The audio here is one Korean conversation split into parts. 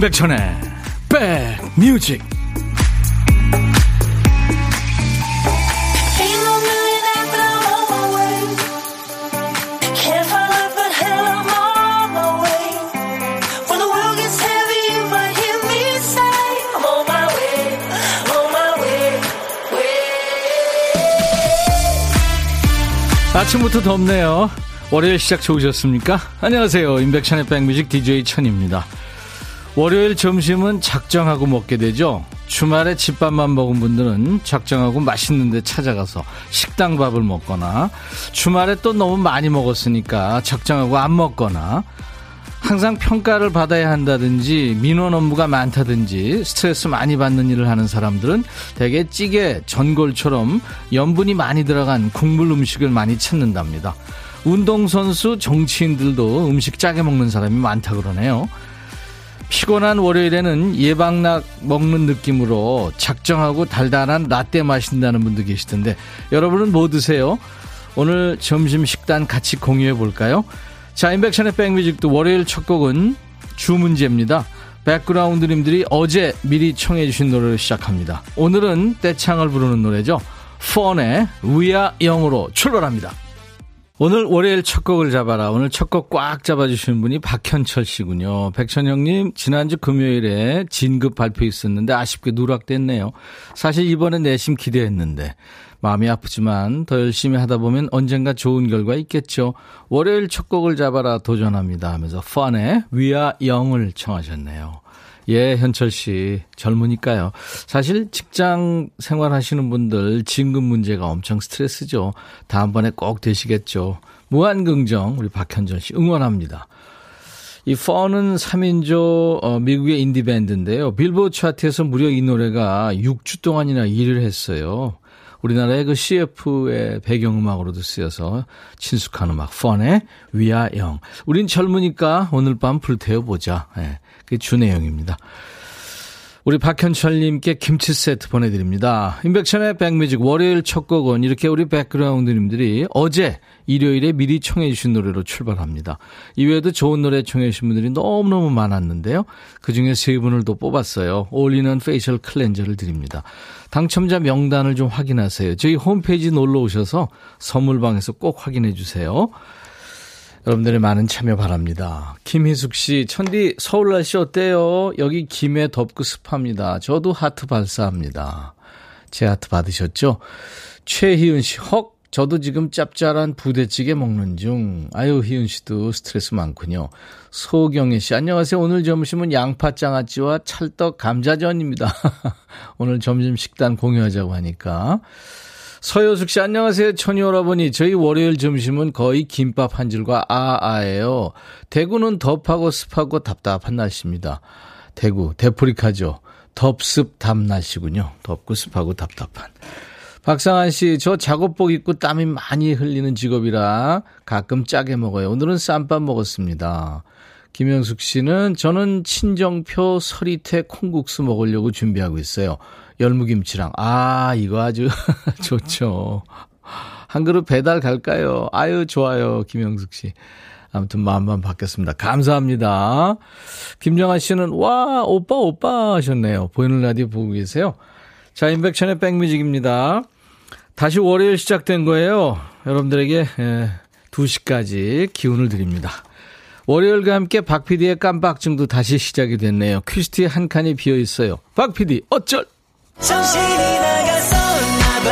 임백천의 백뮤직 아침부터 덥네요. 월요일 시작 좋으셨습니까? 안녕하세요. 임백천의 백뮤직 DJ 천입니다. 월요일 점심은 작정하고 먹게 되죠. 주말에 집밥만 먹은 분들은 작정하고 맛있는 데 찾아가서 식당 밥을 먹거나 주말에 또 너무 많이 먹었으니까 작정하고 안 먹거나 항상 평가를 받아야 한다든지 민원 업무가 많다든지 스트레스 많이 받는 일을 하는 사람들은 대개 찌개, 전골처럼 염분이 많이 들어간 국물 음식을 많이 찾는답니다. 운동선수, 정치인들도 음식 짜게 먹는 사람이 많다 그러네요. 피곤한 월요일에는 예방락 먹는 느낌으로 작정하고 달달한 라떼 마신다는 분도 계시던데 여러분은 뭐 드세요? 오늘 점심 식단 같이 공유해 볼까요? 자, 인백션의 백뮤직도 월요일 첫 곡은 주 문제입니다. 백그라운드님들이 어제 미리 청해 주신 노래를 시작합니다. 오늘은 떼창을 부르는 노래죠. 펀의 위아 영으로 출발합니다. 오늘 월요일 첫 곡을 잡아라. 오늘 첫 곡 꽉 잡아주시는 분이 박현철 씨군요. 백천영님, 지난주 금요일에 진급 발표 있었는데 아쉽게 누락됐네요. 사실 이번에 내심 기대했는데. 마음이 아프지만 더 열심히 하다 보면 언젠가 좋은 결과 있겠죠. 월요일 첫 곡을 잡아라 도전합니다 하면서 펀의 위아 영을 청하셨네요. 예, 현철 씨. 젊으니까요. 사실 직장 생활하시는 분들 진급 문제가 엄청 스트레스죠. 다음번에 꼭 되시겠죠. 무한긍정, 우리 박현철 씨 응원합니다. 이 펀은 3인조 어, 미국의 인디밴드인데요. 빌보드 차트에서 무려 이 노래가 6주 동안이나 일을 했어요. 우리나라의 그 CF의 배경음악으로도 쓰여서 친숙한 음악 Fun의 We Are Young. 우린 젊으니까 오늘 밤 불태워보자. 예. 그게 주 내용입니다. 우리 박현철님께 김치 세트 보내드립니다. 인백션의 back music 월요일 첫 곡은 이렇게 우리 백그라운드님들이 어제 일요일에 미리 청해 주신 노래로 출발합니다. 이외에도 좋은 노래 청해 주신 분들이 너무너무 많았는데요. 그 중에 세 분을 또 뽑았어요. 올리는 facial cleanser를 드립니다. 당첨자 명단을 좀 확인하세요. 저희 홈페이지 놀러 오셔서 선물방에서 꼭 확인해 주세요. 여러분들의 많은 참여 바랍니다. 김희숙 씨, 천디 서울 날씨 어때요? 여기 김해 덥고 습합니다. 저도 하트 발사합니다. 제 하트 받으셨죠? 최희은 씨, 헉, 저도 지금 짭짤한 부대찌개 먹는 중. 아유, 희은 씨도 스트레스 많군요. 소경혜 씨, 안녕하세요. 오늘 점심은 양파장아찌와 찰떡 감자전입니다. 오늘 점심 식단 공유하자고 하니까. 서효숙 씨, 안녕하세요. 천희 오라버니. 저희 월요일 점심은 거의 김밥 한 줄과 아아예요. 대구는 덥하고 습하고 답답한 날씨입니다. 대구, 대프리카죠. 덥습 답 날씨군요. 덥고 습하고 답답한. 박상한 씨, 저 작업복 입고 땀이 많이 흘리는 직업이라 가끔 짜게 먹어요. 오늘은 쌈밥 먹었습니다. 김영숙 씨는 저는 친정표 서리태 콩국수 먹으려고 준비하고 있어요. 열무김치랑. 아, 이거 아주 좋죠. 한 그릇 배달 갈까요? 아유, 좋아요. 김영숙 씨. 아무튼 마음만 바뀌었습니다. 감사합니다. 김정아 씨는 와, 오빠, 오빠 하셨네요. 보이는 라디오 보고 계세요. 자, 인백천의 백뮤직입니다. 다시 월요일 시작된 거예요. 여러분들에게 2시까지 기운을 드립니다. 월요일과 함께 박 PD의 깜빡증도 다시 시작이 됐네요. 퀴즈티에 한 칸이 비어 있어요. 박 PD, 어쩔! 정신이 나갔었나봐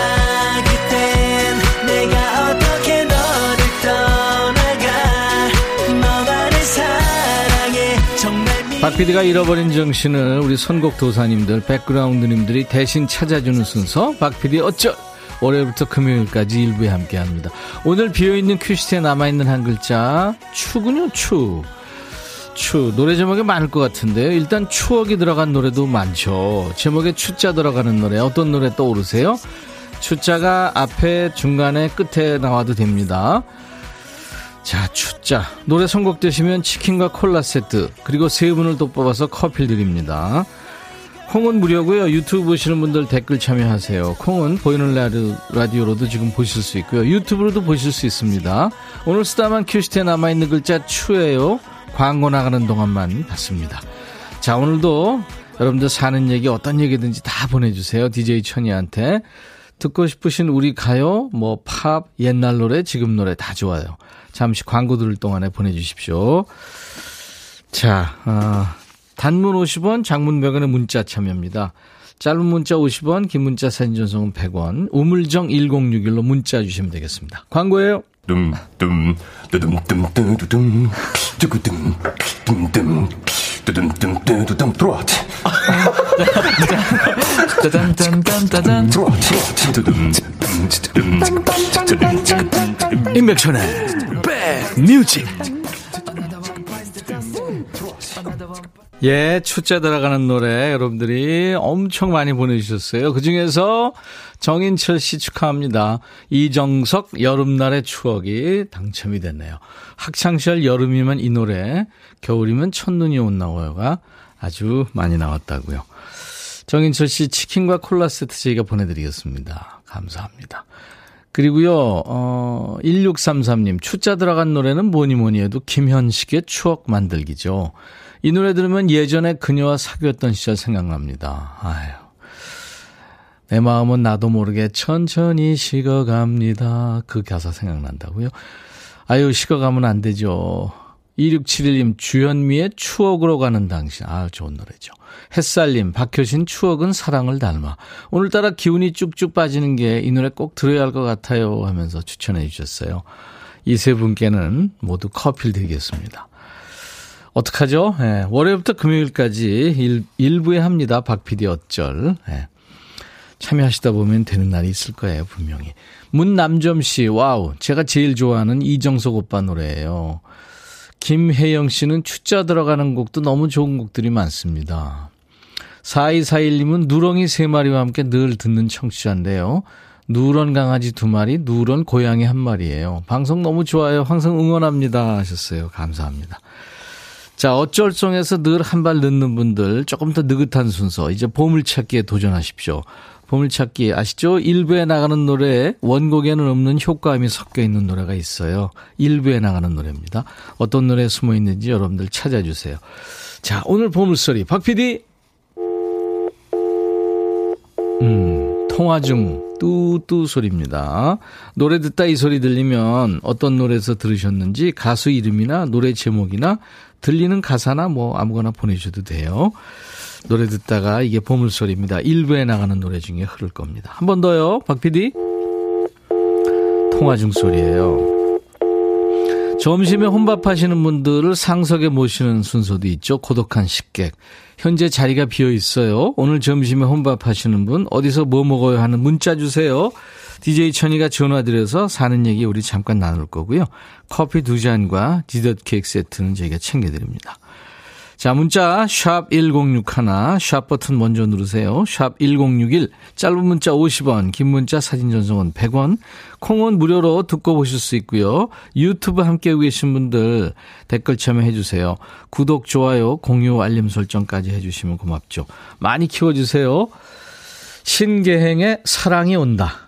그땐 내가 어떻게 너를 떠나가 너만을 사랑해 정말 박 PD가 잃어버린 정신을 우리 선곡 도사님들 백그라운드님들이 대신 찾아주는 순서 박 PD 어쩔 월요일부터 금요일까지 일부에 함께합니다. 오늘 비어있는 퀴즈에 남아있는 한 글자 추군요 추. 추 노래 제목이 많을 것 같은데요. 일단 추억이 들어간 노래도 많죠. 제목에 추자 들어가는 노래 어떤 노래 떠오르세요? 추자가 앞에 중간에 끝에 나와도 됩니다. 자 추자 노래 선곡되시면 치킨과 콜라 세트 그리고 세 분을 또 뽑아서 커피 드립니다. 콩은 무료고요. 유튜브 보시는 분들 댓글 참여하세요. 콩은 보이는 라디오로도 지금 보실 수 있고요. 유튜브로도 보실 수 있습니다. 오늘 쓰다만 큐시트에 남아있는 글자 추예요. 광고 나가는 동안만 받습니다. 자, 오늘도 여러분들 사는 얘기 어떤 얘기든지 다 보내주세요. DJ 천이한테. 듣고 싶으신 우리 가요, 뭐, 팝, 옛날 노래, 지금 노래 다 좋아요. 잠시 광고 들을 동안에 보내주십시오. 자, 어, 단문 50원, 장문 100원의 문자 참여입니다. 짧은 문자 50원, 긴 문자 사진 전송은 100원, 우물정 1061로 문자 주시면 되겠습니다. 광고예요. 둠둠 뚜둠 뚜두둠 뚜구둠 둠둠 뚜둠 뚜둠 들어와 짜잔짠짠짠짠 들어와 임백천의 백뮤직 예, 축제 들어가는 노래 여러분들이 엄청 많이 보내주셨어요. 그 중에서 정인철 씨 축하합니다. 이정석 여름날의 추억이 당첨이 됐네요. 학창시절 여름이면 이 노래, 겨울이면 첫눈이 온나와요가 아주 많이 나왔다고요. 정인철 씨 치킨과 콜라 세트 저희가 보내드리겠습니다. 감사합니다. 그리고요, 어, 1633님, 추자 들어간 노래는 뭐니 뭐니 해도 김현식의 추억 만들기죠. 이 노래 들으면 예전에 그녀와 사귀었던 시절 생각납니다. 아유. 내 마음은 나도 모르게 천천히 식어갑니다. 그 가사 생각난다고요? 아유, 식어가면 안 되죠. 2671님, 주현미의 추억으로 가는 당신. 아, 좋은 노래죠. 햇살님, 박효신 추억은 사랑을 닮아. 오늘따라 기운이 쭉쭉 빠지는 게 이 노래 꼭 들어야 할 것 같아요 하면서 추천해 주셨어요. 이 세 분께는 모두 커피를 드리겠습니다. 어떡하죠? 예, 월요일부터 금요일까지 일, 부에 합니다. 박 PD 어쩔. 예. 참여하시다 보면 되는 날이 있을 거예요, 분명히. 문남점 씨, 와우. 제가 제일 좋아하는 이정석 오빠 노래예요. 김혜영 씨는 추자 들어가는 곡도 너무 좋은 곡들이 많습니다. 4241님은 누렁이 세 마리와 함께 늘 듣는 청취자인데요. 누런 강아지 두 마리, 누런 고양이 한 마리예요. 방송 너무 좋아요. 항상 응원합니다. 하셨어요. 감사합니다. 자, 어쩔 송에서 늘 한 발 늦는 분들 조금 더 느긋한 순서 이제 보물찾기에 도전하십시오. 보물찾기 아시죠? 일부에 나가는 노래에 원곡에는 없는 효과음이 섞여 있는 노래가 있어요. 일부에 나가는 노래입니다. 어떤 노래에 숨어 있는지 여러분들 찾아주세요. 자, 오늘 보물소리 박 PD. 음, 통화 중 뚜뚜 소리입니다. 노래 듣다 이 소리 들리면 어떤 노래에서 들으셨는지 가수 이름이나 노래 제목이나 들리는 가사나 뭐 아무거나 보내주셔도 돼요. 노래 듣다가 이게 보물소리입니다. 일부에 나가는 노래 중에 흐를 겁니다. 한 번 더요, 박 PD. 통화 중 소리예요. 점심에 혼밥 하시는 분들을 상석에 모시는 순서도 있죠. 고독한 식객. 현재 자리가 비어 있어요. 오늘 점심에 혼밥 하시는 분 어디서 뭐 먹어요 하는 문자 주세요. DJ 천이가 전화 드려서 사는 얘기 우리 잠깐 나눌 거고요. 커피 두 잔과 디저트 케이크 세트는 저희가 챙겨드립니다. 자, 문자 샵 1061, 샵 버튼 먼저 누르세요. 샵 1061, 짧은 문자 50원, 긴 문자 사진 전송은 100원, 콩은 무료로 듣고 보실 수 있고요. 유튜브 함께 계신 분들 댓글 참여해 주세요. 구독, 좋아요, 공유, 알림 설정까지 해주시면 고맙죠. 많이 키워주세요. 신계행의 사랑이 온다.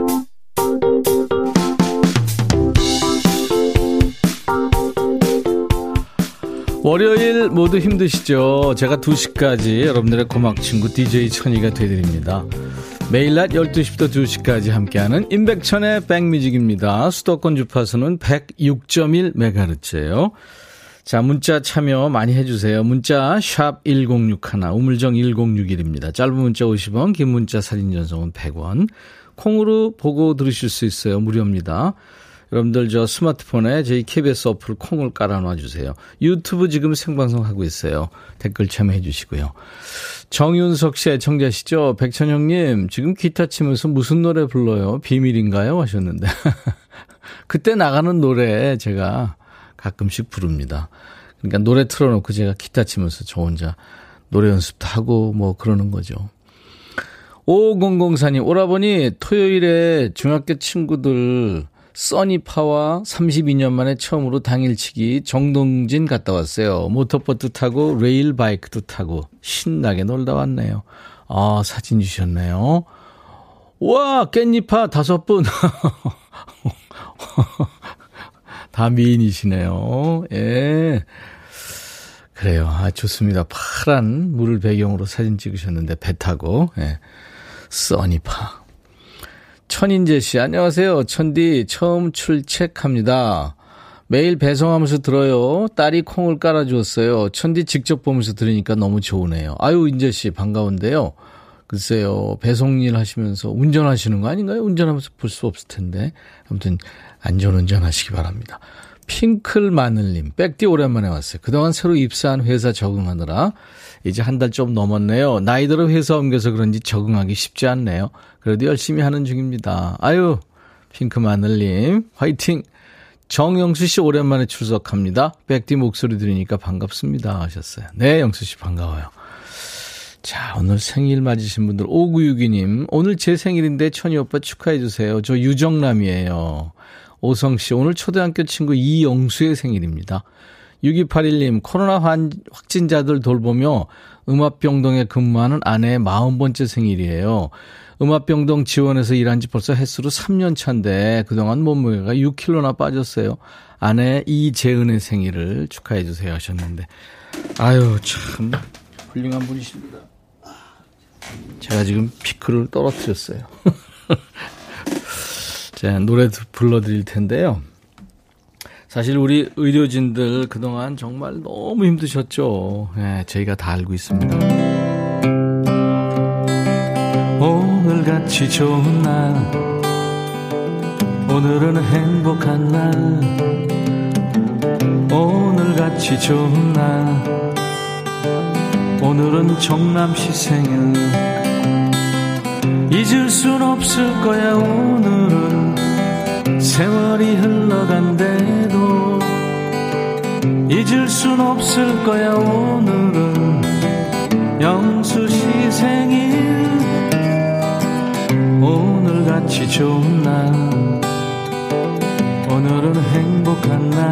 월요일 모두 힘드시죠? 제가 2시까지 여러분들의 고막 친구 DJ 천이가 되드립니다. 매일 낮 12시부터 2시까지 함께하는 임백천의 백뮤직입니다. 수도권 주파수는 106.1MHz예요. 자, 문자 참여 많이 해주세요. 문자 1061, 우물정 1061입니다. 짧은 문자 50원, 긴 문자 사진 전송은 100원. 콩으로 보고 들으실 수 있어요. 무료입니다. 여러분들 저 스마트폰에 저희 KBS 어플 콩을 깔아놔 주세요. 유튜브 지금 생방송 하고 있어요. 댓글 참여해 주시고요. 정윤석 씨 애청자시죠? 백천영님 지금 기타 치면서 무슨 노래 불러요? 비밀인가요? 하셨는데 그때 나가는 노래 제가 가끔씩 부릅니다. 그러니까 노래 틀어놓고 제가 기타 치면서 저 혼자 노래 연습도 하고 뭐 그러는 거죠. 5004님, 오라버니 토요일에 중학교 친구들 써니파와 32년 만에 처음으로 당일치기 정동진 갔다 왔어요. 모터보트 타고 레일 바이크도 타고 신나게 놀다 왔네요. 아, 사진 주셨네요. 와, 깻잎파 다섯 분. 다 미인이시네요. 예. 그래요. 아, 좋습니다. 파란 물을 배경으로 사진 찍으셨는데, 배 타고, 예. 써니파. 천인재 씨, 안녕하세요. 천디, 처음 출첵합니다. 매일 배송하면서 들어요. 딸이 콩을 깔아주었어요. 천디 직접 보면서 들으니까 너무 좋으네요. 아유, 인재 씨, 반가운데요. 글쎄요, 배송일 하시면서 운전하시는 거 아닌가요? 운전하면서 볼 수 없을 텐데. 아무튼, 안전 운전 하시기 바랍니다. 핑클 마늘님, 백디 오랜만에 왔어요. 그동안 새로 입사한 회사 적응하느라 이제 한 달 좀 넘었네요. 나이 들어 회사 옮겨서 그런지 적응하기 쉽지 않네요. 그래도 열심히 하는 중입니다. 아유, 핑크 마늘님, 화이팅! 정영수 씨 오랜만에 출석합니다. 백디 목소리 들으니까 반갑습니다. 하셨어요. 네, 영수 씨 반가워요. 자, 오늘 생일 맞으신 분들, 5962님, 오늘 제 생일인데 천희 오빠 축하해주세요. 저 유정남이에요. 오성 씨, 오늘 초등학교 친구 이영수의 생일입니다. 6281님, 코로나 환, 확진자들 돌보며 음압병동에 근무하는 아내의 40번째 생일이에요. 음압병동 지원해서 일한 지 벌써 횟수로 3년 차인데 그동안 몸무게가 6kg나 빠졌어요. 아내 이재은의 생일을 축하해 주세요 하셨는데 아유 참 훌륭한 분이십니다. 제가 지금 피크를 떨어뜨렸어요. 자, 노래도 불러드릴 텐데요. 사실 우리 의료진들 그동안 정말 너무 힘드셨죠. 네, 저희가 다 알고 있습니다. 오늘같이 좋은 날 오늘은 행복한 날 오늘같이 좋은 날 오늘은 정남시 생일 잊을 순 없을 거야 오늘은 세월이 흘러간대도 잊을 순 없을 거야 오늘은. 영수시 생일. 오늘같이 좋은 날. 오늘은 행복한 날.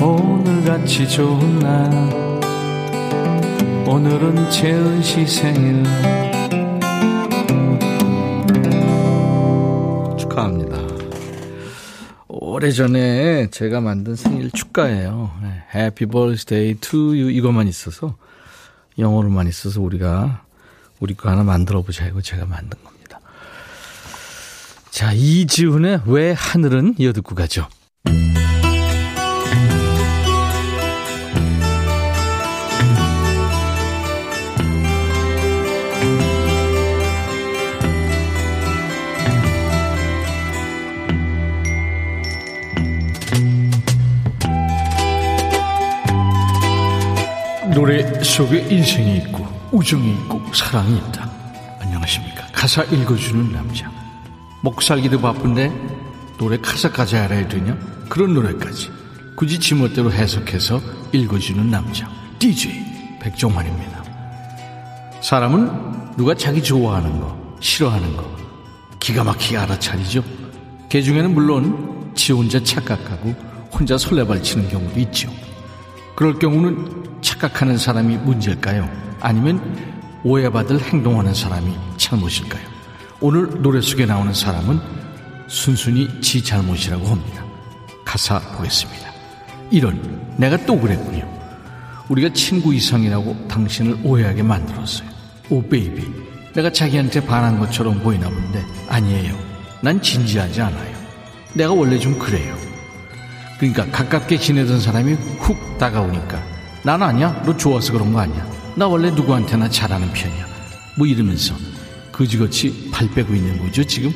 오늘같이 좋은 날. 오늘은 재은시 생일 축하합니다. 오래전에 제가 만든 생일 축가예요. Happy birthday to you 이것만 있어서 영어로만 있어서 우리가 우리 거 하나 만들어 보자 이거 제가 만든 겁니다. 자, 이지훈의 왜 하늘은 이어듣고 가죠. 노 속에 인생이 있고 우정이 있고 사랑이 있다. 안녕하십니까. 가사 읽어주는 남자. 목 살기도 바쁜데 노래 가사까지 알아야 되냐? 그런 노래까지 굳이 지멋대로 해석해서 읽어주는 남자. DJ 백종환입니다. 사람은 누가 자기 좋아하는 거, 싫어하는 거 기가 막히게 알아차리죠. 개 중에는 물론 지 혼자 착각하고 혼자 설레발치는 경우도 있죠. 그럴 경우는 착각하는 사람이 문제일까요? 아니면 오해받을 행동하는 사람이 잘못일까요? 오늘 노래 속에 나오는 사람은 순순히 지 잘못이라고 합니다. 가사 보겠습니다. 이런 내가 또 그랬군요. 우리가 친구 이상이라고 당신을 오해하게 만들었어요. 오 베이비 내가 자기한테 반한 것처럼 보이나 본데 아니에요. 난 진지하지 않아요. 내가 원래 좀 그래요. 그러니까 가깝게 지내던 사람이 훅 다가오니까 난 아니야. 너 좋아서 그런 거 아니야. 나 원래 누구한테나 잘하는 편이야. 뭐 이러면서 그지같이 발 빼고 있는 거죠, 지금?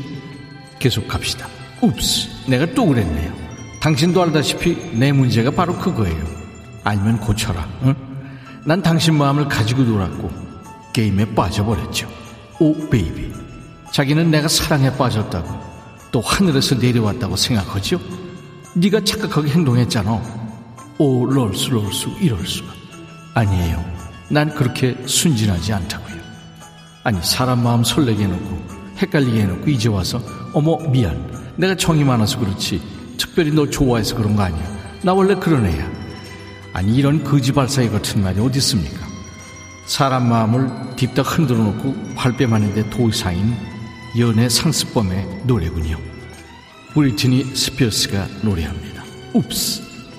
계속 갑시다. Oops, 내가 또 그랬네요. 당신도 알다시피 내 문제가 바로 그거예요. 알면 고쳐라, 응? 난 당신 마음을 가지고 놀았고 게임에 빠져버렸죠. Oh, baby. 자기는 내가 사랑에 빠졌다고 또 하늘에서 내려왔다고 생각하죠? 네가 착각하게 행동했잖아. 오, 럴수, 럴수, 이럴 수가. 아니에요. 난 그렇게 순진하지 않다고요. 아니 사람 마음 설레게 해놓고 헷갈리게 해놓고 이제 와서 어머 미안. 내가 정이 많아서 그렇지. 특별히 널 좋아해서 그런 거 아니야. 나 원래 그런 애야. 아니 이런 거지발사기 같은 말이 어디 있습니까? 사람 마음을 딥딱 흔들어 놓고 발뺌하는데 도사인 연애 상습범의 노래군요. 브리트니 스피어스가 노래합니다. Oops,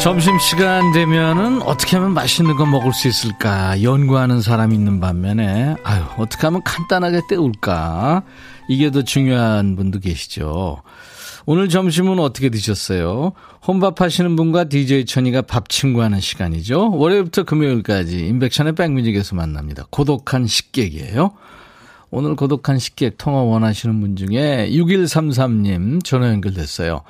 점심시간 되면은 어떻게 하면 맛있는 거 먹을 수 있을까 연구하는 사람이 있는 반면에 아유 어떻게 하면 간단하게 때울까 이게 더 중요한 분도 계시죠 오늘 점심은 어떻게 드셨어요? 혼밥 하시는 분과 DJ 천이가 밥 친구하는 시간이죠. 월요일부터 금요일까지 인백션의 백뮤직에서 만납니다. 고독한 식객이에요. 오늘 고독한 식객 통화 원하시는 분 중에 6133님 전화 연결됐어요.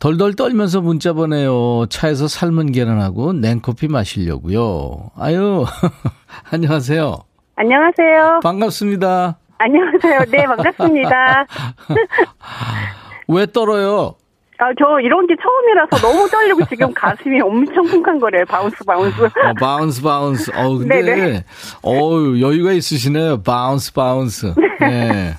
덜덜 떨면서 문자 보내요. 차에서 삶은 계란하고 냉커피 마시려고요. 아유, 안녕하세요. 안녕하세요. 반갑습니다. 안녕하세요. 네, 반갑습니다. 왜 떨어요? 아, 저 이런 게 처음이라서 너무 떨리고 지금 가슴이 엄청 쿵쾅거려요. Bounce, bounce. 어, bounce, bounce. 어, 근데, 네네. 어우, 여유가 있으시네요. Bounce, bounce. 네.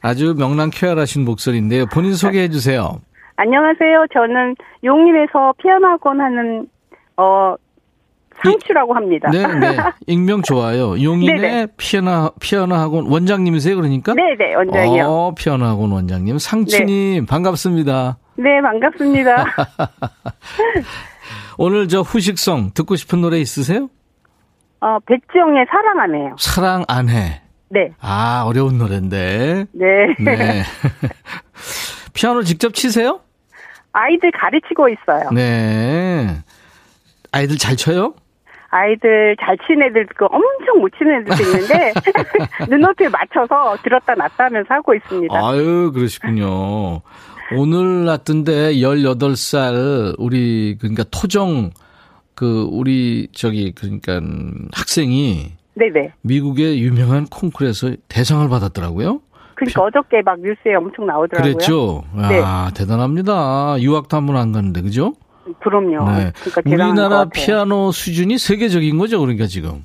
아주 명랑 쾌활하신 목소리인데요. 본인 소개해 주세요. 안녕하세요. 저는 용인에서 피아노 학원 하는, 어, 상추라고 합니다. 네, 네. 익명 좋아요. 용인의 네네. 피아노, 피아노 학원 원장님이세요, 그러니까? 네네, 네, 원장이요. 어, 피아노 학원 원장님. 상추님, 네. 반갑습니다. 네, 반갑습니다. 오늘 저 후식성 듣고 싶은 노래 있으세요? 어, 백지영의 사랑 안 해요. 사랑 안 해. 네. 아, 어려운 노래인데. 네. 네. 피아노 직접 치세요? 아이들 가르치고 있어요. 네. 아이들 잘 쳐요? 아이들 잘 치는 애들 그 엄청 못 치는 애들도 있는데 눈높이에 맞춰서 들었다 놨다 하면서 하고 있습니다. 아유, 그러시군요. 오늘 났던데 18살 우리 그러니까 토정 그 우리 저기 그러니까 학생이 네네. 미국의 유명한 콩쿠르에서 대상을 받았더라고요. 그러니까 피... 어저께 막 뉴스에 엄청 나오더라고요. 그랬죠. 네. 아, 대단합니다. 유학도 한 번 안 갔는데 그죠? 그럼요. 네. 그러니까 우리나라 피아노 수준이 세계적인 거죠, 그러니까 지금.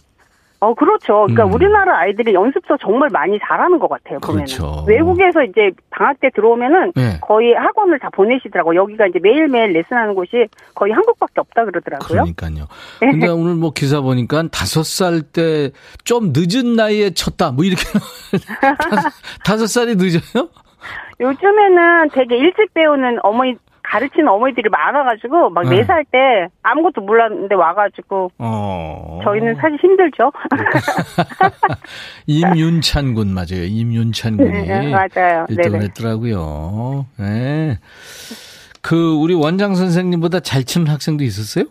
어, 그렇죠. 그러니까 음. 우리나라 아이들이 연습도 정말 많이 잘하는 것 같아요, 보면. 그렇죠. 외국에서 이제 방학 때 들어오면은 네. 거의 학원을 다 보내시더라고요. 여기가 이제 매일매일 레슨하는 곳이 거의 한국밖에 없다 그러더라고요. 그러니까요. 네. 근데 오늘 뭐 기사 보니까 다섯 살 때 좀 늦은 나이에 쳤다, 뭐 이렇게. 다섯 살이 늦어요? 요즘에는 되게 일찍 배우는 어머니 가르치는 어머니들이 많아가지고 막 네 살 때 아무것도 몰랐는데 와가지고 어... 저희는 사실 힘들죠. 임윤찬 군 맞아요. 임윤찬 군이 네, 맞아요. 1등을 했더라고요. 네. 그 우리 원장 선생님보다 잘 치는 학생도 있었어요?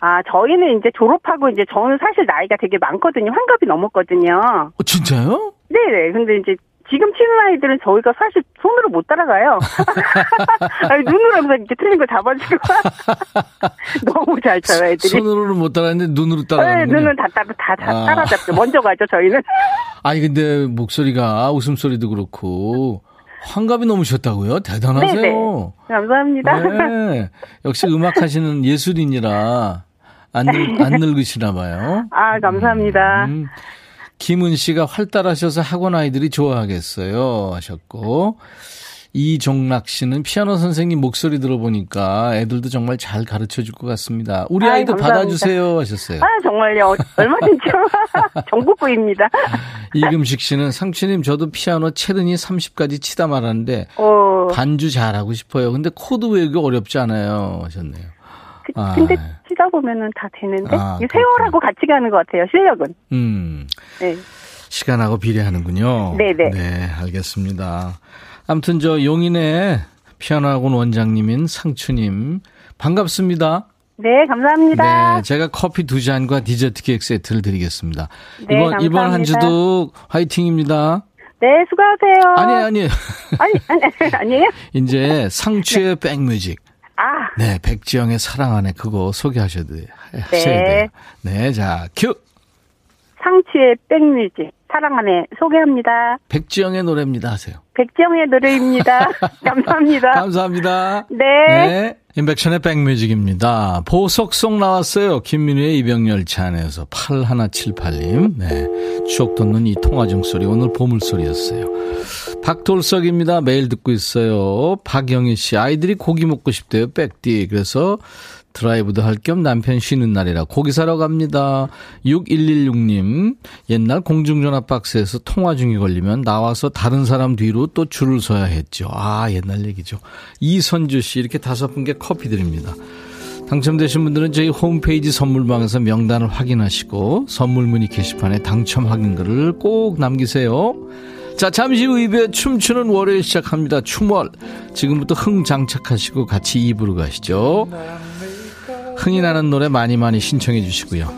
아, 저희는 이제 졸업하고 이제 저는 사실 나이가 되게 많거든요. 환갑이 넘었거든요. 어, 진짜요? 네네. 근데 이제 지금 치는 아이들은 저희가 사실 손으로 못 따라가요. 아니, 눈으로 항상 이렇게 틀린 거 잡아주고. 너무 잘 쳐요, 애들이. 손으로는 못 따라하는데 눈으로 따라가는 네, 눈은 다, 따라, 다, 다 아. 따라잡죠. 먼저 가죠, 저희는. 아니, 근데 목소리가, 웃음소리도 그렇고. 환갑이 넘으셨다고요? 대단하세요. 네네. 네. 감사합니다. 네. 역시 음악 하시는 예술인이라 안, 늙, 안 늙으시나 봐요. 아, 감사합니다. 음. 김은 씨가 활달하셔서 학원 아이들이 좋아하겠어요. 하셨고. 이종락 씨는 피아노 선생님 목소리 들어보니까 애들도 정말 잘 가르쳐 줄 것 같습니다. 우리 아이도 아이, 받아주세요 하셨어요. 아, 정말요. 얼마든지 전국구입니다. 이금식 씨는 상추님 저도 피아노 체르니 30까지 치다 말았는데 어... 반주 잘하고 싶어요. 근데 코드 외우기 어렵지 않아요 하셨네요. 그, 근데 아. 치다 보면은 다 되는데 아, 세월하고 같이 가는 것 같아요. 실력은. 음. 네. 시간하고 비례하는군요. 네네. 네, 알겠습니다. 아무튼 저 용인의 피아노 학원 원장님인 상추님 반갑습니다. 네, 감사합니다. 네, 제가 커피 두 잔과 디저트 케이크 세트를 드리겠습니다. 네, 이번, 감사합니다. 이번 한 주도 화이팅입니다. 네, 수고하세요. 아니에요, 아니에요. 아니, 아니, 아니에요? 이제 상추의 네. 백뮤직. 아. 네, 백지영의 사랑 안에 그거 소개하셔야 돼요. 네. 돼요. 네, 자, 큐. 상추의 백뮤직. 사랑 안에 소개합니다. 백지영의 노래입니다 하세요. 백지영의 노래입니다. 감사합니다. 감사합니다. 네. 네. 인백션의 백뮤직입니다. 보석송 나왔어요. 김민우의 이병열차 안에서 8178님. 네. 추억 돋는 이 통화중 소리 오늘 보물소리였어요. 박돌석입니다. 매일 듣고 있어요. 박영희 씨 아이들이 고기 먹고 싶대요. 백디. 그래서 드라이브도 할 겸 남편 쉬는 날이라 고기 사러 갑니다. 6116님, 옛날 공중전화 박스에서 통화 중이 걸리면 나와서 다른 사람 뒤로 또 줄을 서야 했죠. 아, 옛날 얘기죠. 이선주 씨, 이렇게 다섯 분께 커피 드립니다. 당첨되신 분들은 저희 홈페이지 선물방에서 명단을 확인하시고 선물 문의 게시판에 당첨 확인글을 꼭 남기세요. 자, 잠시 후 입에 춤추는 월요일 시작합니다. 춤월. 지금부터 흥 장착하시고 같이 입으로 가시죠. 흥이 나는 노래 많이 많이 신청해 주시고요.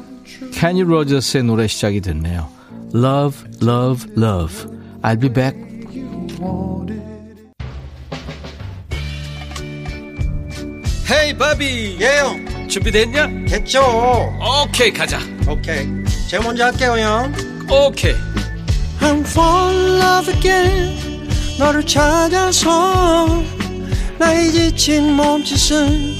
캐니 로저스의 노래 시작이 됐네요. Love, love, love. I'll be back. 헤이 바비 예영 준비됐냐? 됐죠 오케이 가자 오케이 제가 먼저 할게요 형 오케이 I'm fall in love again 너를 찾아서 나의 지친 몸짓은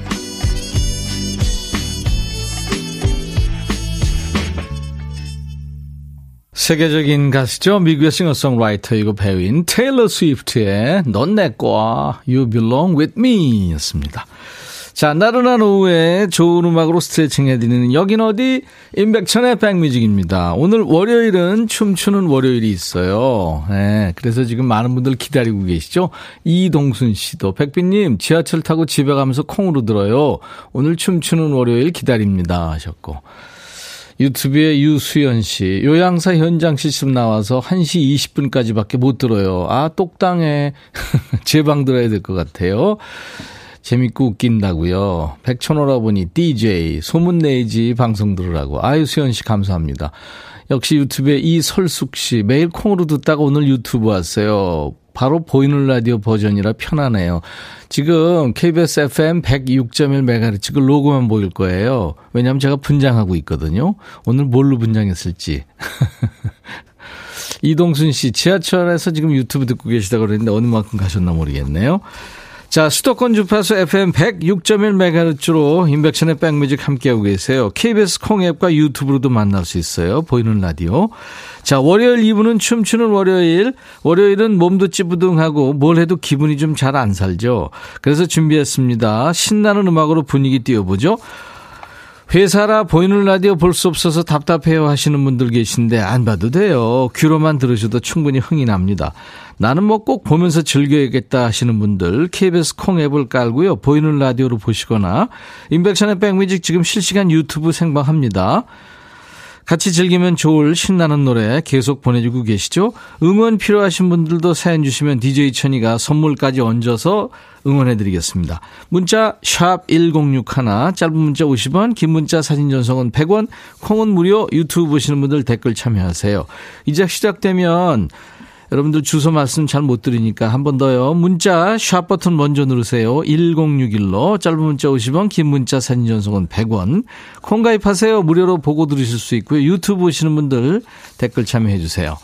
세계적인 가수죠. 미국의 싱어송라이터이고 배우인 테일러 스위프트의 넌 내 거야 You Belong With Me 였습니다. 자, 나른한 오후에 좋은 음악으로 스트레칭 해드리는 여긴 어디? 임백천의 백뮤직입니다. 오늘 월요일은 춤추는 월요일이 있어요. 네, 그래서 지금 많은 분들 기다리고 계시죠? 이동순 씨도, 백빈님, 지하철 타고 집에 가면서 콩으로 들어요. 오늘 춤추는 월요일 기다립니다. 하셨고. 유튜브에 유수연 씨, 요양사 현장 실습 나와서 1시 20분까지밖에 못 들어요. 아, 똑당해. 제방 들어야 될 것 같아요. 재밌고 웃긴다고요. 백천오라보니 DJ 소문 내지 방송 들으라고. 아유 수연 씨 감사합니다. 역시 유튜브에 이설숙 씨 매일 콩으로 듣다가 오늘 유튜브 왔어요. 바로 보이는 라디오 버전이라 편하네요. 지금 KBS FM 106.1MHz 그 로고만 보일 거예요. 왜냐하면 제가 분장하고 있거든요. 오늘 뭘로 분장했을지. 이동순 씨, 지하철에서 지금 유튜브 듣고 계시다고 그랬는데 어느 만큼 가셨나 모르겠네요. 자, 수도권 주파수 FM 106.1MHz로 인백션의 백뮤직 함께하고 계세요. KBS 콩앱과 유튜브로도 만날 수 있어요. 보이는 라디오. 자, 월요일 2부는 춤추는 월요일. 월요일은 몸도 찌부둥하고 뭘 해도 기분이 좀 잘 안 살죠. 그래서 준비했습니다. 신나는 음악으로 분위기 띄워보죠. 회사라 보이는 라디오 볼 수 없어서 답답해요 하시는 분들 계신데 안 봐도 돼요. 귀로만 들으셔도 충분히 흥이 납니다. 나는 뭐 꼭 보면서 즐겨야겠다 하시는 분들 KBS 콩 앱을 깔고요. 보이는 라디오로 보시거나 인백션의 백뮤직 지금 실시간 유튜브 생방합니다. 같이 즐기면 좋을 신나는 노래 계속 보내주고 계시죠? 응원 필요하신 분들도 사연 주시면 DJ 천이가 선물까지 얹어서 응원해드리겠습니다. 문자 1061, 짧은 문자 50원, 긴 문자 사진 전송은 100원, 콩은 무료, 유튜브 보시는 분들 댓글 참여하세요. 이제 시작되면 여러분들 주소 말씀 잘 못 드리니까 한 번 더요. 문자 샵 버튼 먼저 누르세요. 1061로 짧은 문자 50원, 긴 문자 사진 전송은 100원. 콩 가입하세요. 무료로 보고 들으실 수 있고요. 유튜브 보시는 분들 댓글 참여해 주세요.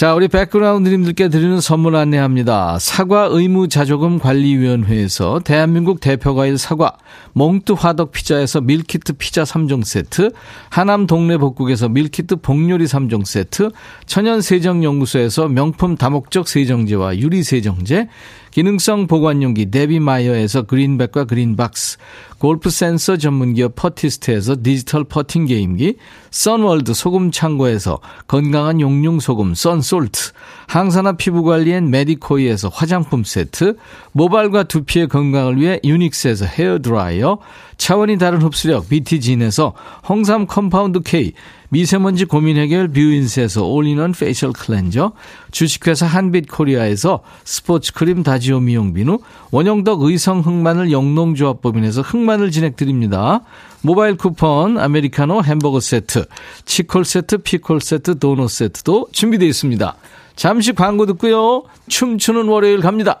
자, 우리 백그라운드님들께 드리는 선물 안내합니다. 사과 의무자조금 관리위원회에서 대한민국 대표과일 사과, 몽뚜 화덕 피자에서 밀키트 피자 3종 세트, 하남 동네 복국에서 밀키트 복요리 3종 세트, 천연 세정연구소에서 명품 다목적 세정제와 유리 세정제, 기능성 보관용기 데비마이어에서 그린백과 그린박스, 골프 센서 전문기업 퍼티스트에서 디지털 퍼팅 게임기, 선월드 소금 창고에서 건강한 용융 소금 썬스 솔트, 항산화 피부관리엔 메디코이에서 화장품 세트, 모발과 두피의 건강을 위해 유닉스에서 헤어 드라이어, 차원이 다른 흡수력 BT진에서 홍삼 compound K, 미세먼지 고민 해결 뷰인스에서 all-in-one facial cleanser, 주식회사 한빛코리아에서 스포츠 크림 다지오 미용 비누, 원형덕 의성 흑마늘 영농조합법인에서 흑마늘 진행드립니다. 모바일 쿠폰, 아메리카노 햄버거 세트, 치콜 세트, 피콜 세트, 도넛 세트도 준비되어 있습니다. 잠시 광고 듣고요. 춤추는 월요일 갑니다.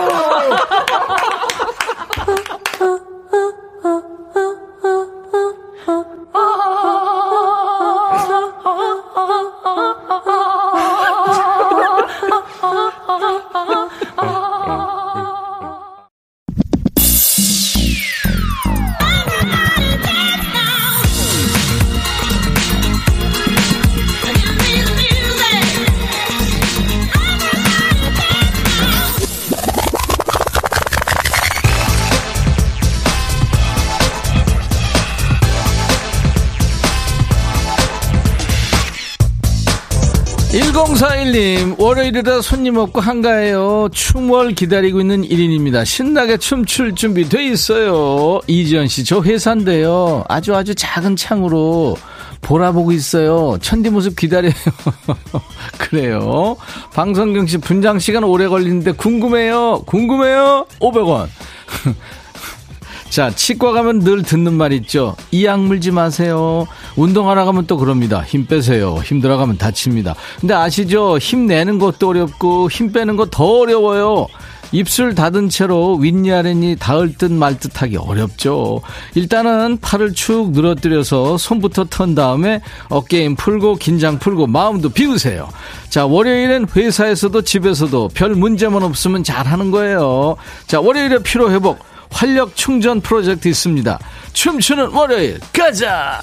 님 월요일이라 손님 없고 한가해요. 춤월 기다리고 있는 1인입니다. 신나게 춤출 준비 돼 있어요. 이지연 씨, 저 회사인데요. 아주 아주 작은 창으로 보라보고 있어요. 천디 모습 기다려요. 그래요. 방성경 씨, 분장 시간 오래 걸리는데 궁금해요. 궁금해요. 500원. 자, 치과 가면 늘 듣는 말 있죠. 이 약 물지 마세요. 운동하러 가면 또 그럽니다. 힘 빼세요. 힘들어 가면 다칩니다. 근데 아시죠? 힘 내는 것도 어렵고 힘 빼는 거 더 어려워요. 입술 닫은 채로 윗니 아랫니 닿을 듯 말 듯하기 어렵죠. 일단은 팔을 축 늘어뜨려서 손부터 턴 다음에 어깨 힘 풀고 긴장 풀고 마음도 비우세요. 자, 월요일엔 회사에서도 집에서도 별 문제만 없으면 잘하는 거예요. 자, 월요일에 피로 회복 활력 충전 프로젝트 있습니다. 춤추는 월요일 가자!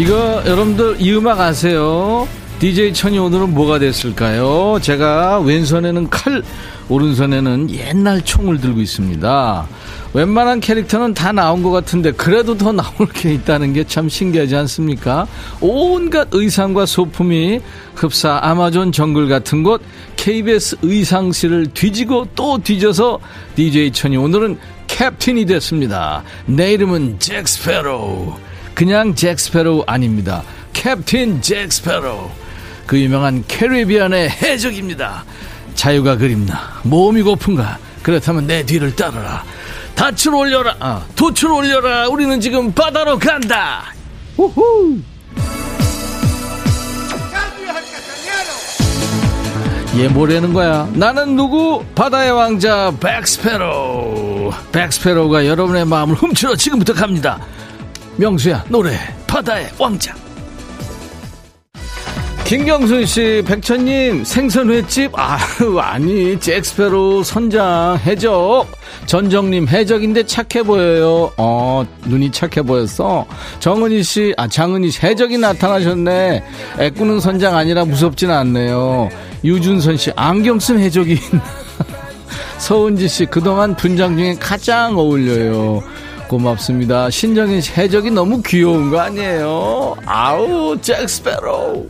이거 여러분들 이 음악 아세요? DJ 천이 오늘은 뭐가 됐을까요? 제가 왼손에는 칼, 오른손에는 옛날 총을 들고 있습니다. 웬만한 캐릭터는 다 나온 것 같은데 그래도 더 나올 게 있다는 게 참 신기하지 않습니까? 온갖 의상과 소품이 흡사 아마존 정글 같은 곳 KBS 의상실을 뒤지고 또 뒤져서 DJ 천이 오늘은 캡틴이 됐습니다. 내 이름은 잭 스페로우. 그냥 잭스페로우 아닙니다. 캡틴 잭스페로우. 그 유명한 캐리비안의 해적입니다. 자유가 그립나? 모험이 고픈가? 그렇다면 내 뒤를 따르라. 닻을 올려라. 아, 돛을 올려라. 우리는 지금 바다로 간다. 우후. 얘 뭐라는 거야? 나는 누구? 바다의 왕자 잭스페로우. 잭스페로우가 여러분의 마음을 훔치러 지금부터 갑니다. 명수야 노래 바다의 왕자 김경순 씨, 백천님, 생선횟집? 아, 아니, 잭스페로 선장, 해적. 전정님, 해적인데 착해 보여요. 어, 눈이 착해 보였어. 정은희 씨, 아, 장은희 씨, 해적이 나타나셨네. 애꾸는 선장 아니라 무섭진 않네요. 유준선 씨, 안경 쓴 해적이 서은지 씨, 그동안 분장 중에 가장 어울려요. 고맙습니다. 신정인 씨 해적이 너무 귀여운 거 아니에요? 아우, 잭 스페로우.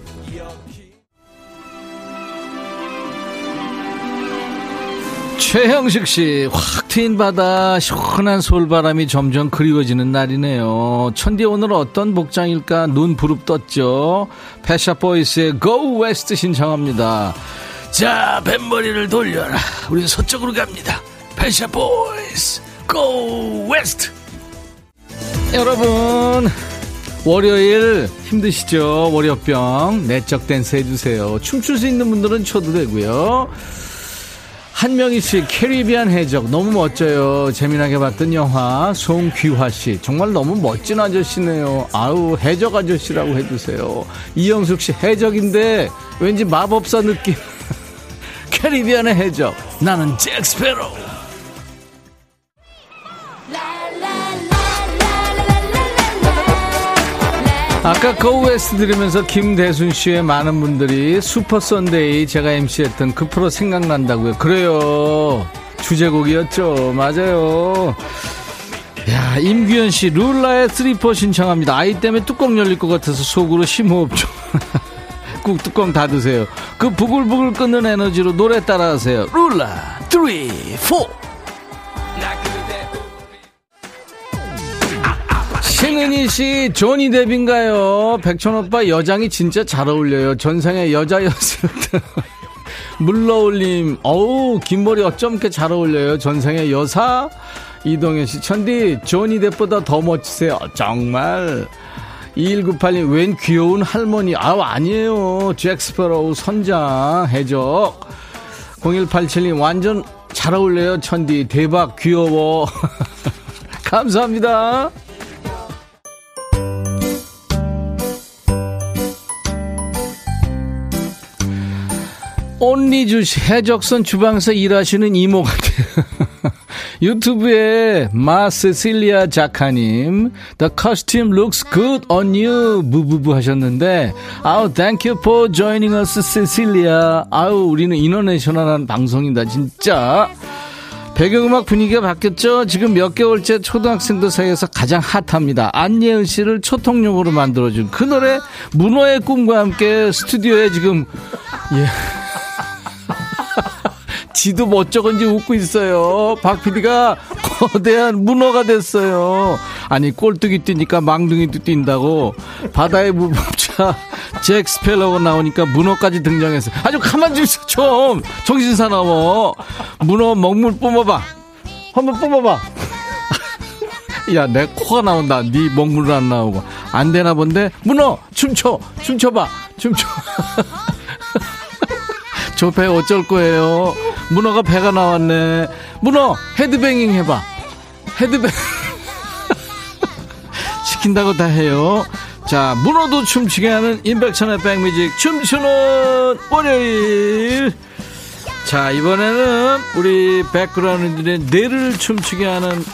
최형식 씨, 확 트인 바다, 시원한 솔바람이 점점 그리워지는 날이네요. 천디 오늘 어떤 복장일까? 눈 부릅 떴죠? Pet Shop Boys의 Go West 신청합니다. 자, 뱃머리를 돌려라. 우린 서쪽으로 갑니다. Pet Shop Boys, Go West! 여러분 월요일 힘드시죠? 월요병 내적 댄스 해주세요. 춤출 수 있는 분들은 쳐도 되고요. 한명희 씨, 캐리비안 해적. 너무 멋져요. 재미나게 봤던 영화, 송귀화 씨. 정말 너무 멋진 아저씨네요. 아우, 해적 아저씨라고 해주세요. 이영숙 씨, 해적인데, 왠지 마법사 느낌. 캐리비안의 해적. 나는 잭스페로. 아까 Go West 들으면서 김대순 씨의 많은 분들이 슈퍼 선데이 제가 MC했던 그 프로 생각난다고요. 그래요. 주제곡이었죠. 맞아요. 야, 임규현 씨, 룰라의 Three Four 신청합니다. 아이 때문에 뚜껑 열릴 것 같아서 속으로 심호흡 좀. 꾹 뚜껑 닫으세요. 그 부글부글 끓는 에너지로 노래 따라하세요. 룰라, 3, 4. 신은희 씨, 조니 뎁인가요? 백천 오빠 여장이 진짜 잘 어울려요. 전생에 여자였을 때. 물러올림, 어우, 긴 머리 어쩜 이렇게 잘 어울려요. 전생에 여사? 이동현 씨, 천디, 조니 뎁보다 더 멋지세요. 정말. 2198님, 웬 귀여운 할머니. 아우, 아니에요. 잭스퍼로우 선장, 해적. 0187님, 완전 잘 어울려요. 천디, 대박, 귀여워. 감사합니다. 온리주 씨, 해적선 주방에서 일하시는 이모 같아요. 유튜브에 마세실리아 작가님, The costume looks good on you. 무부부 하셨는데, 아우, thank you for joining us, 세실리아. 아우, 우리는 인터내셔널한 방송이다, 진짜. 배경음악 분위기가 바뀌었죠? 지금 몇 개월째 초등학생들 사이에서 가장 핫합니다. 안예은 씨를 초통용으로 만들어준 그 노래, 문어의 꿈과 함께 스튜디오에 지금, 예. 지도 멋쩍은지 웃고 있어요. 박 PD가 거대한 문어가 됐어요. 아니 꼴뚜기 뛰니까 망둥이도 뛴다고 바다의 무법자 잭 스펠러가 나오니까 문어까지 등장했어요. 아주 가만 좀 있어 좀 정신 사나워. 문어 먹물 뿜어봐. 한번 뿜어봐. 야, 내 코가 나온다. 네 먹물은 안 나오고. 안 되나 본데? 문어! 춤춰! 춤춰봐! 춤춰! 저배 어쩔 거예요? 문어가 배가 나왔네. 문어 헤드뱅잉 해봐. 헤드뱅. 시킨다고 다 해요. 자, 문어도 춤추게 하는 인백천의 백뮤직 춤추는 월요일. 자, 이번에는 우리 백그라운드들의 뇌를 춤추게 하는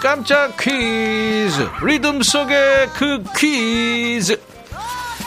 깜짝 퀴즈. 리듬 속의 그 퀴즈.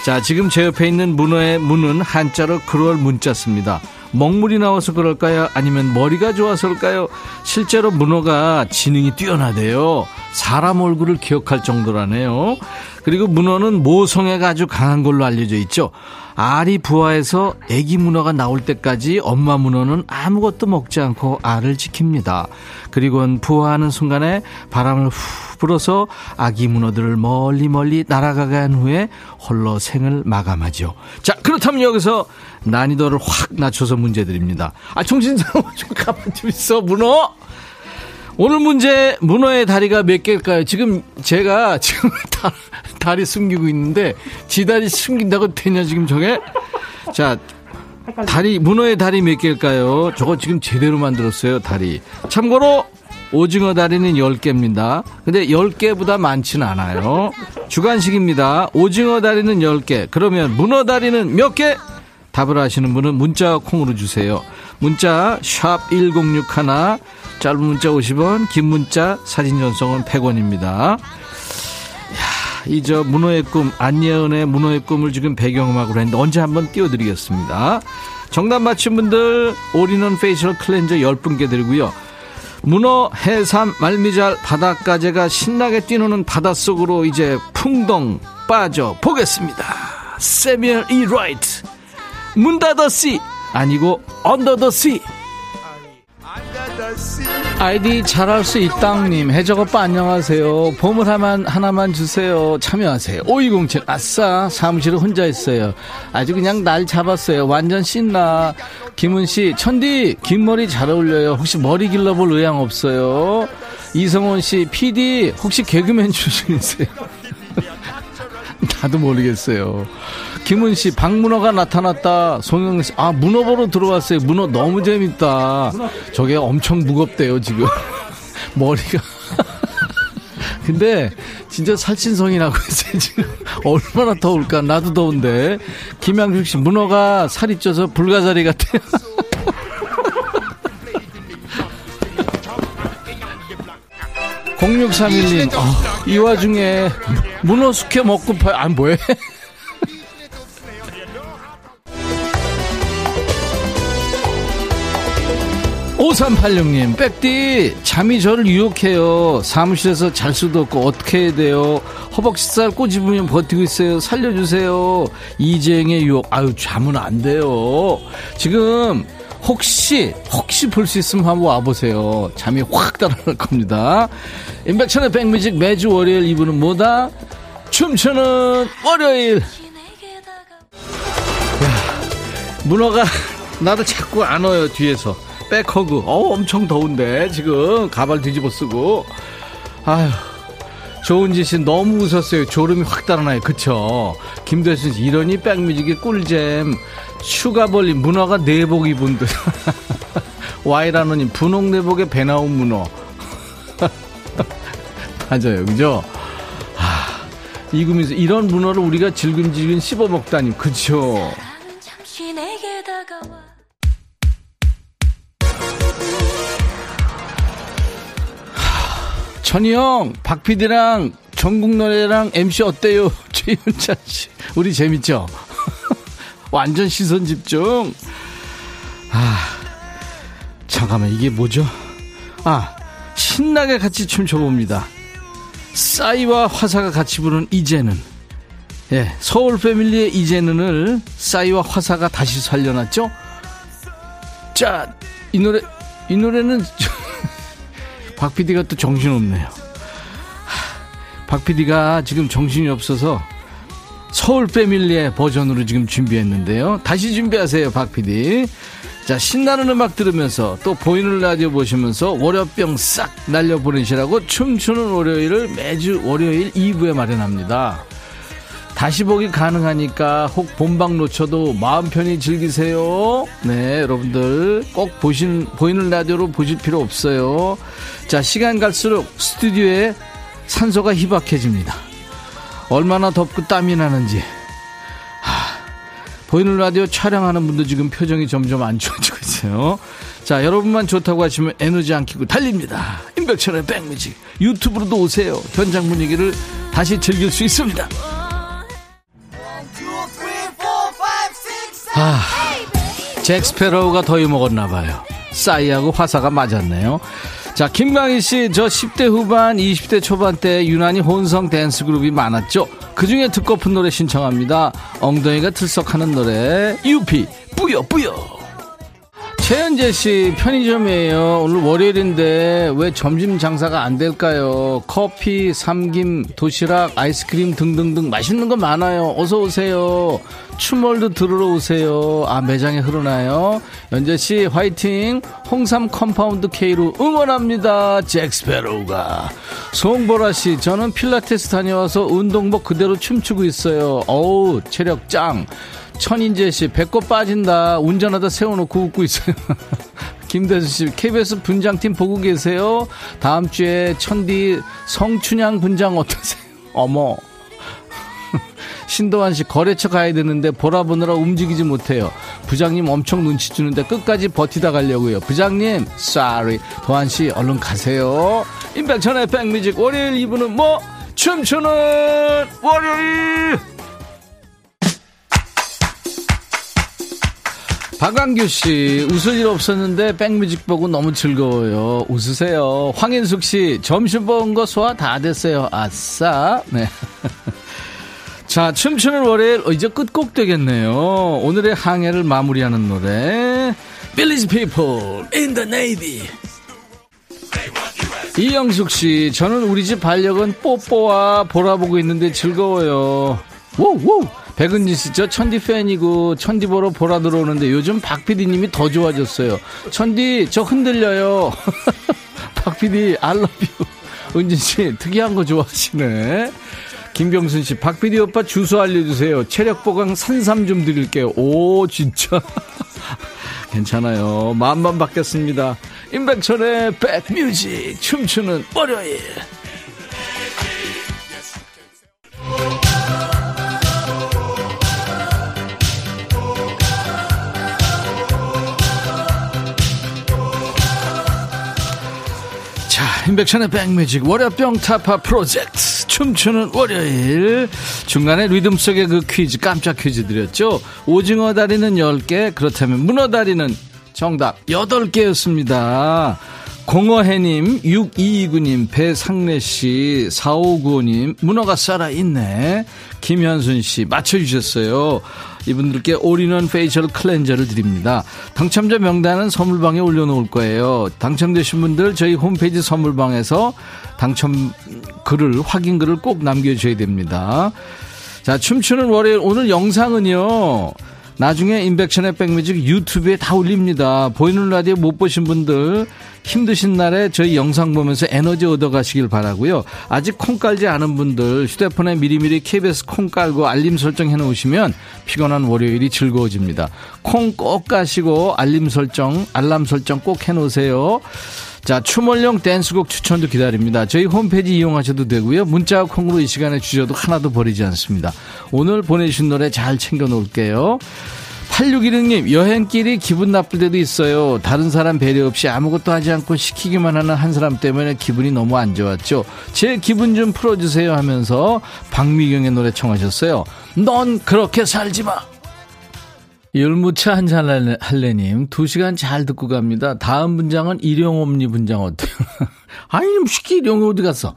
자, 지금 제 옆에 있는 문어의 문은 한자로 그럴 문자 씁니다. 먹물이 나와서 그럴까요? 아니면 머리가 좋아서일까요? 실제로 문어가 지능이 뛰어나대요. 사람 얼굴을 기억할 정도라네요. 그리고 문어는 모성애가 아주 강한 걸로 알려져 있죠. 알이 부화해서 애기 문어가 나올 때까지 엄마 문어는 아무것도 먹지 않고 알을 지킵니다. 그리고는 부화하는 순간에 바람을 후 불어서 아기 문어들을 멀리 멀리 날아가게 한 후에 홀로 생을 마감하죠. 자, 그렇다면 여기서 난이도를 확 낮춰서 문제 드립니다. 아, 정신사람 좀 가만 좀 있어, 문어! 오늘 문제 문어의 다리가 몇 개일까요? 지금 제가 지금 다, 다리 숨기고 있는데 지 다리 숨긴다고 되냐 지금 저게? 자 다리 문어의 다리 몇 개일까요? 저거 지금 제대로 만들었어요 다리. 참고로 오징어 다리는 10개입니다. 근데 10개보다 많지는 않아요. 주관식입니다. 오징어 다리는 10개. 그러면 문어 다리는 몇 개? 답을 아시는 분은 문자 콩으로 주세요. 문자 1061, 짧은 문자 50원, 긴 문자 사진 전송은 100원입니다. 이 저 문어의 꿈 안예은의 문어의 꿈을 지금 배경음악으로 했는데 언제 한번 띄워드리겠습니다. 정답 맞힌 분들 all-in-one facial cleanser 10분께 드리고요. 문어, 해삼, 말미잘, 바닷가재가 신나게 뛰노는 바닷속으로 이제 풍덩 빠져 보겠습니다. 세미얼 이 라이트 문 닫았시 아니고 Under the Sea. 아이디 잘할 수 있당님 해적오빠 안녕하세요. 보물 하나만, 하나만 주세요. 참여하세요. 5207 아싸 사무실에 혼자 있어요. 아주 그냥 날 잡았어요. 완전 신나. 김은씨 천디 긴 머리 잘 어울려요. 혹시 머리 길러볼 의향 없어요? 이성원씨 PD 혹시 개그맨 출신이세요 나도 모르겠어요. 김은 씨, 박문어가 나타났다. 송영 씨, 아, 문어 보러 들어왔어요. 문어 너무 재밌다. 저게 엄청 무겁대요, 지금. 머리가. 근데 진짜 살찐성이 나고 있어요 지금 얼마나 더울까 나도 더운데 김양숙 씨 문어가 살이 쪄서 불가사리 같아요 0631님, 어, 이 와중에 문어 숙회 먹고 파, 아, 뭐해? 5386님, 백디, 잠이 저를 유혹해요. 사무실에서 잘 수도 없고, 어떻게 해야 돼요? 허벅지살 꼬집으면 버티고 있어요. 살려주세요. 이재영의 유혹, 아유, 잠은 안 돼요. 지금, 혹시 혹시 볼 수 있으면 한번 와보세요. 잠이 확 달아날 겁니다. 임백천의 백뮤직 매주 월요일 이분은 뭐다? 춤추는 월요일. 야, 문어가 나도 자꾸 안 와요 뒤에서 백허그. 어 엄청 더운데 지금 가발 뒤집어 쓰고. 아휴. 조은지 씨 너무 웃었어요. 졸음이 확 달아나요. 그쵸? 김대순 씨 이러니 백뮤직의 꿀잼. 추가 벌린 문어가 내복 입은 듯. 와이라노님 분홍 내복에 배 나온 문어. 맞아요. 그죠? 아, 이금희서 이런 문어를 우리가 질근질근 씹어 먹다니. 그쵸? 천희형, 박PD랑 전국 노래랑 MC 어때요? 최윤찬 씨. 우리 재밌죠? 완전 시선 집중. 아, 잠깐만, 이게 뭐죠? 아, 신나게 같이 춤춰봅니다. 싸이와 화사가 같이 부른 이제는. 예, 서울 패밀리의 이제는을 싸이와 화사가 다시 살려놨죠? 자, 이 노래, 이 노래는, 박 PD가 또 정신없네요. 박 PD가 지금 정신이 없어서 서울 패밀리의 버전으로 지금 준비했는데요. 다시 준비하세요, 박 PD. 자, 신나는 음악 들으면서 또 보이는 라디오 보시면서 월요병 싹 날려보내시라고 춤추는 월요일을 매주 월요일 2부에 마련합니다. 다시 보기 가능하니까 혹 본방 놓쳐도 마음 편히 즐기세요. 네, 여러분들 꼭 보신, 보이는 라디오로 보실 필요 없어요. 자, 시간 갈수록 스튜디오에 산소가 희박해집니다. 얼마나 덥고 땀이 나는지. 하, 보이는 라디오 촬영하는 분도 지금 표정이 점점 안 좋아지고 있어요. 자, 여러분만 좋다고 하시면 에너지 안 키고 달립니다. 임백천의 백뮤직. 유튜브로도 오세요. 현장 분위기를 다시 즐길 수 있습니다. 아, 잭 스페로우가 더위 먹었나 봐요. 싸이하고 화사가 맞았네요. 자, 김광희 씨, 저 10대 후반, 20대 초반 때 유난히 혼성 댄스 그룹이 많았죠. 그 중에 듣고픈 노래 신청합니다. 엉덩이가 들썩하는 노래, UP, 뿌요, 뿌요. 최현재 씨 편의점이에요. 오늘 월요일인데 왜 점심 장사가 안 될까요? 커피, 삼김, 도시락, 아이스크림 등등등 맛있는 거 많아요. 어서 오세요. 춤월도 들으러 오세요. 아 매장에 흐르나요? 연재 씨 화이팅. 홍삼 compound K로 응원합니다. 잭스페로우가. 송보라 씨 저는 필라테스 다녀와서 운동복 그대로 춤추고 있어요. 어우 체력 짱. 천인재 씨, 배꼽 빠진다. 운전하다 세워놓고 웃고 있어요. 김대수 씨, KBS 분장팀 보고 계세요? 다음 주에 천디 성춘향 분장 어떠세요? 어머. 신도환 씨, 거래처 가야 되는데 보라 보느라 움직이지 못해요. 부장님 엄청 눈치 주는데 끝까지 버티다 가려고요. 부장님, sorry. 도환 씨, 얼른 가세요. 임백천의 백뮤직 월요일 2부는 뭐? 춤추는 월요일! 박광규 씨, 웃을 일 없었는데 백뮤직 보고 너무 즐거워요. 웃으세요. 황인숙 씨, 점심 먹은 거 소화 다 됐어요. 아싸. 네. 자, 춤추는 월요일, 어, 이제 끝곡 되겠네요. 오늘의 항해를 마무리하는 노래. Village People in the Navy. 이영숙 씨, 저는 우리 집 반려견 뽀뽀와 보라보고 있는데 즐거워요. 워우! 백은진 씨, 저 천디 팬이고 천디 보러 보라 들어오는데 요즘 박 PD님이 더 좋아졌어요. 천디, 저 흔들려요. 박 PD, 알러뷰. 은진 씨, 특이한 거 좋아하시네. 김경순 씨, 박PD 오빠 주소 알려주세요. 체력 보강 산삼 좀 드릴게요. 오, 진짜. 괜찮아요. 마음만 바뀌었습니다. 임백천의 백뮤직, 춤추는 월요일. 임백천의 백뮤직 월요병 타파 프로젝트. 춤추는 월요일. 중간에 리듬 속의 그 퀴즈 깜짝 퀴즈 드렸죠. 오징어 다리는 10개 그렇다면 문어 다리는 정답 8개였습니다. 공어해님 6229님 배상래씨 4595님 문어가 살아있네. 김현순씨 맞춰주셨어요 이분들께 all-in-one facial cleanser를 드립니다. 당첨자 명단은 선물방에 올려놓을 거예요. 당첨되신 분들 저희 홈페이지 선물방에서 당첨 글을 확인 글을 꼭 남겨주셔야 됩니다. 자 춤추는 월요일 오늘 영상은요. 나중에 인백션의 백뮤직 유튜브에 다 올립니다. 보이는 라디오 못 보신 분들 힘드신 날에 저희 영상 보면서 에너지 얻어 가시길 바라고요. 아직 콩 깔지 않은 분들 휴대폰에 미리미리 KBS 콩 깔고 알림 설정 해 놓으시면 피곤한 월요일이 즐거워집니다. 콩 꼭 까시고 알림 설정, 알람 설정 꼭 해 놓으세요. 자, 추멀령 댄스곡 추천도 기다립니다. 저희 홈페이지 이용하셔도 되고요. 문자 콩으로 이 시간에 주셔도 하나도 버리지 않습니다. 오늘 보내주신 노래 잘 챙겨 놓을게요. 8616님, 여행길이 기분 나쁠 때도 있어요. 다른 사람 배려 없이 아무것도 하지 않고 시키기만 하는 한 사람 때문에 기분이 너무 안 좋았죠. 제 기분 좀 풀어주세요 하면서 박미경의 노래 청하셨어요. 넌 그렇게 살지 마. 열무차 한잔 할래님, 두 시간 잘 듣고 갑니다. 다음 분장은 일용엄니 분장 어때요? 아니, 쉽게 일용이 어디 갔어?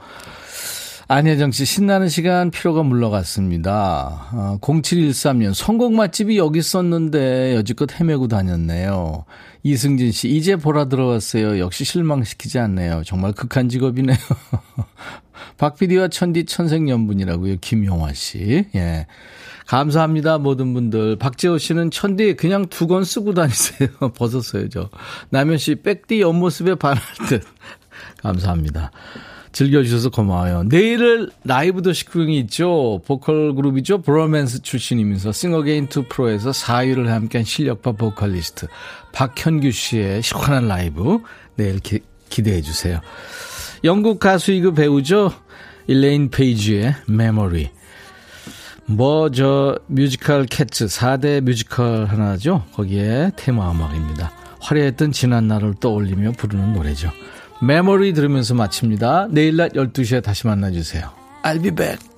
안혜정 씨, 신나는 시간 피로가 물러갔습니다. 어, 0713년, 성공 맛집이 여기 있었는데 여지껏 헤매고 다녔네요. 이승진 씨, 이제 보라 들어왔어요. 역시 실망시키지 않네요. 정말 극한 직업이네요. 박PD와 천디 천생연분이라고요. 김용화 씨. 예. 감사합니다, 모든 분들. 박재호 씨는 천디 그냥 두건 쓰고 다니세요. 벗었어요, 저. 남현 씨, 백디 옆모습에 반할 듯. 감사합니다. 즐겨주셔서 고마워요. 내일을 라이브 더시크링이 있죠. 보컬 그룹이죠. 브로맨스 출신이면서 싱어게인 2 프로에서 4위를 함께한 실력파 보컬리스트 박현규 씨의 시원한 라이브 내일 기, 기대해 주세요. 영국 가수이고 배우죠. 일레인 페이지의 메모리. 뭐, 저, 뮤지컬 캣츠, 4대 뮤지컬 하나죠. 거기에 테마 음악입니다. 화려했던 지난 날을 떠올리며 부르는 노래죠. 메모리 들으면서 마칩니다. 내일 낮 12시에 다시 만나주세요. I'll be back.